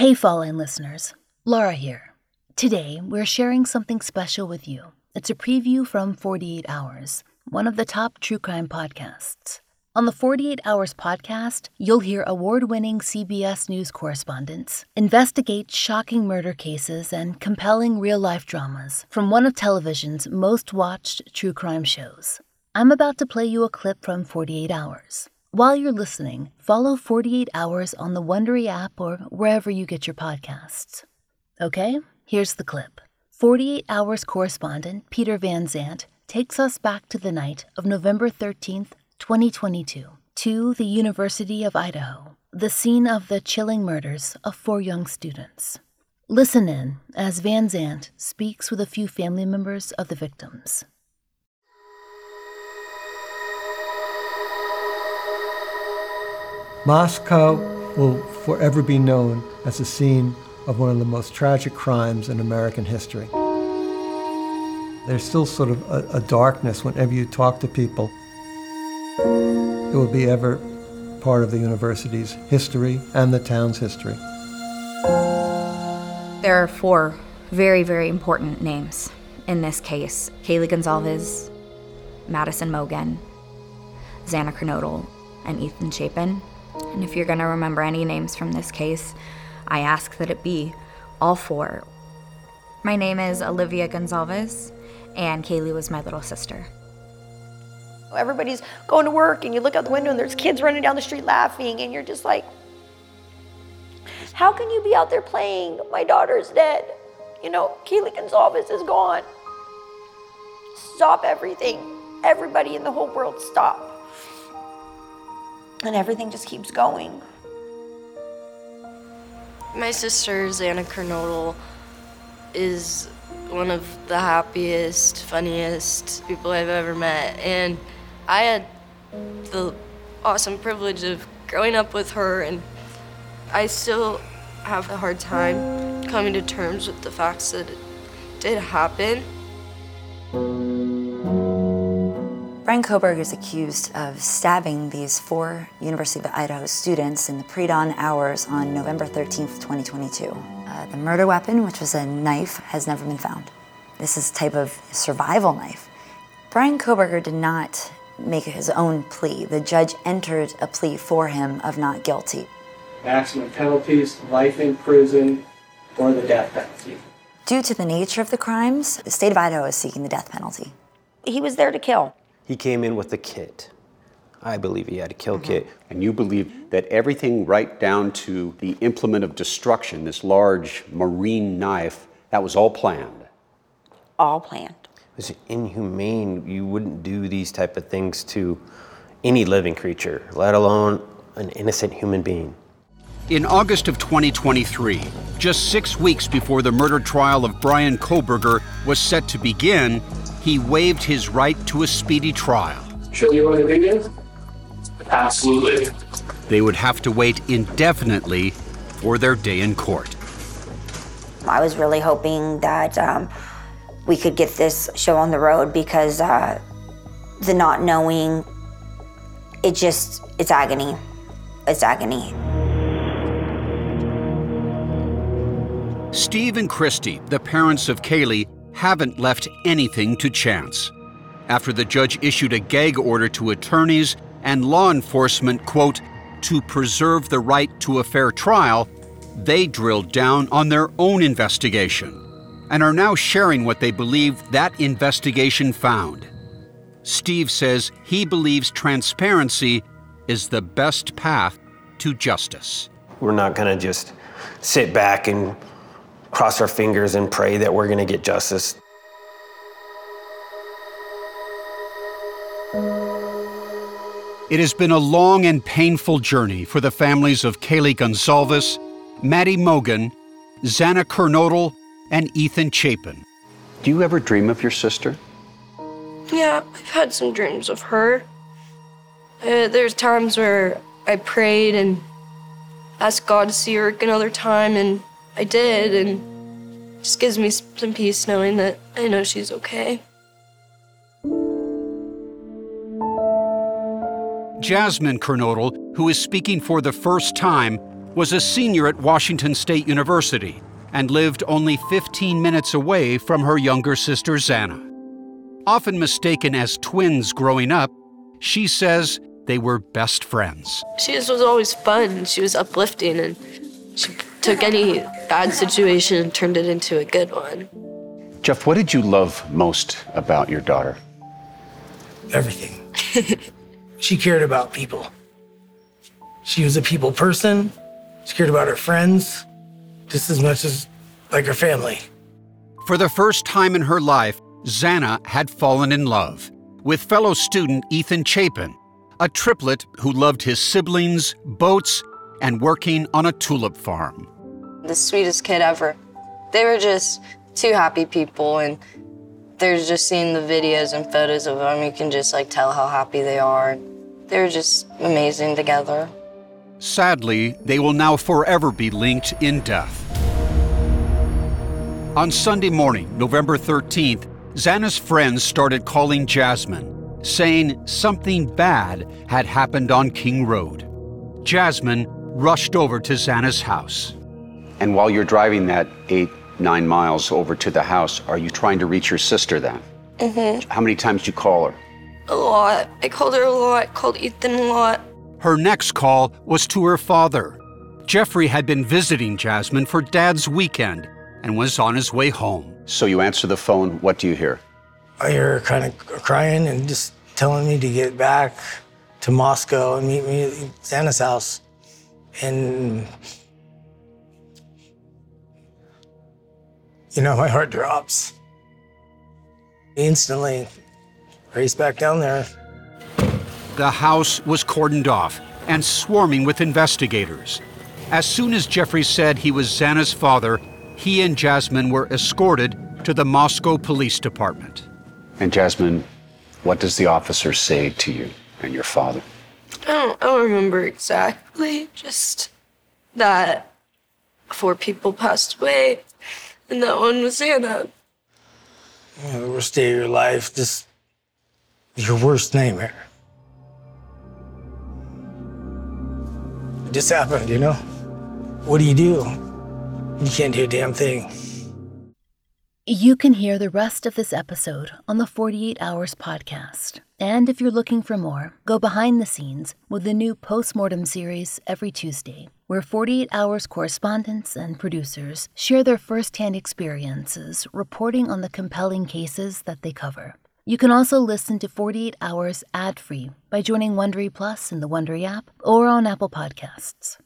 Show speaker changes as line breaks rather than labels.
Hey, Fallen listeners. Laura here. Today, we're sharing something special with you. It's a preview from 48 Hours, one of the top true crime podcasts. On the 48 Hours podcast, you'll hear award winning CBS News correspondents investigate shocking murder cases and compelling real life dramas from one of television's most watched true crime shows. I'm about to play you a clip from 48 Hours. While you're listening, follow 48 Hours on the Wondery app or wherever you get your podcasts. Okay, here's the clip. 48 Hours correspondent Peter Van Sant takes us back to the night of November 13th, 2022, to the University of Idaho, the scene of the chilling murders of four young students. Listen in as Van Sant speaks with a few family members of the victims.
Moscow will forever be known as the scene of one of the most tragic crimes in American history. There's still sort of a, a darkness whenever you talk to people. It will be ever part of the university's history and the town's history.
There are four very, very important names in this case Kaylee Goncalves, Madison Mogen, Xana Kernodle, and Ethan Chapin. And if you're going to remember any names from this case, I ask that it be all four. My name is Olivia Goncalves, and Kaylee was my little sister.
Everybody's going to work, and you look out the window, and there's kids running down the street laughing, and you're just like, how can you be out there playing? My daughter's dead. You know, Kaylee Goncalves is gone. Stop everything. Everybody in the whole world, stop. And everything just keeps going.
My sister, Xana Kernodle, is one of the happiest, funniest people I've ever met. And I had the awesome privilege of growing up with her, and I still have a hard time coming to terms with the facts that it did happen.
Bryan Kohberger is accused of stabbing these four University of Idaho students in the pre-dawn hours on November 13th, 2022. Uh, the murder weapon, which was a knife, has never been found. This is a type of survival knife. Bryan Kohberger did not make his own plea. The judge entered a plea for him of not guilty.
Maximum penalties, life in prison, or the death penalty.
Due to the nature of the crimes, the state of Idaho is seeking the death penalty.
He was there to kill.
He came in with a kit. I believe he had a kill uh-huh. kit.
And you believe that everything right down to the implement of destruction, this large marine knife, that was all planned.
All planned.
It's inhumane. You wouldn't do these type of things to any living creature, let alone an innocent human being.
In August of 2023, just six weeks before the murder trial of Bryan Kohberger was set to begin, he waived his right to a speedy trial.
Show you what I did? Absolutely.
They would have to wait indefinitely for their day in court.
I was really hoping that um, we could get this show on the road because uh, the not knowing, it just, it's agony. It's agony.
Steve and Christy, the parents of Kaylee, haven't left anything to chance. After the judge issued a gag order to attorneys and law enforcement, quote, to preserve the right to a fair trial, they drilled down on their own investigation and are now sharing what they believe that investigation found. Steve says he believes transparency is the best path to justice.
We're not going to just sit back and cross our fingers and pray that we're going to get justice.
It has been a long and painful journey for the families of Kaylee Goncalves, Maddie Mogen, Xana Kernodle, and Ethan Chapin. Do you ever dream of your sister?
Yeah, I've had some dreams of her. Uh, there's times where I prayed and asked God to see her another time, and I did, and it just gives me some peace knowing that I know she's okay.
Jasmine Kernodle, who is speaking for the first time, was a senior at Washington State University and lived only 15 minutes away from her younger sister Xana. Often mistaken as twins growing up, she says they were best friends.
She was always fun. She was uplifting and took any bad situation and turned it into a good one.
Jeff, what did you love most about your daughter?
Everything. she cared about people. She was a people person. She cared about her friends just as much as like her family.
For the first time in her life, Xana had fallen in love with fellow student Ethan Chapin, a triplet who loved his siblings, boats, and working on a tulip farm.
The sweetest kid ever. They were just two happy people, and they're just seeing the videos and photos of them. You can just like tell how happy they are. They're just amazing together.
Sadly, they will now forever be linked in death. On Sunday morning, November 13th, Xana's friends started calling Jasmine, saying something bad had happened on King Road. Jasmine rushed over to Xana's house.
And while you're driving that eight, nine miles over to the house, are you trying to reach your sister then?
Mm-hmm.
How many times did you call her?
A lot. I called her a lot, called Ethan a lot.
Her next call was to her father. Jeffrey had been visiting Jasmine for Dad's weekend and was on his way home.
So you answer the phone, what do you hear?
I hear her kind of crying and just telling me to get back to Moscow and meet me at Xana's house. And, you know, my heart drops. Instantly, race back down there.
The house was cordoned off and swarming with investigators. As soon as Jeffrey said he was Xana's father, he and Jasmine were escorted to the Moscow Police Department.
And Jasmine, what does the officer say to you and your father?
I don't, I don't remember exactly, just that four people passed away, and that one was
Anna. Know, the worst day of your life, just your worst nightmare. It just happened, you know? What do you do? You can't do a damn thing.
You can hear the rest of this episode on the 48 Hours podcast. And if you're looking for more, go behind the scenes with the new postmortem series every Tuesday, where 48 Hours correspondents and producers share their firsthand experiences reporting on the compelling cases that they cover. You can also listen to 48 Hours ad free by joining Wondery Plus in the Wondery app or on Apple Podcasts.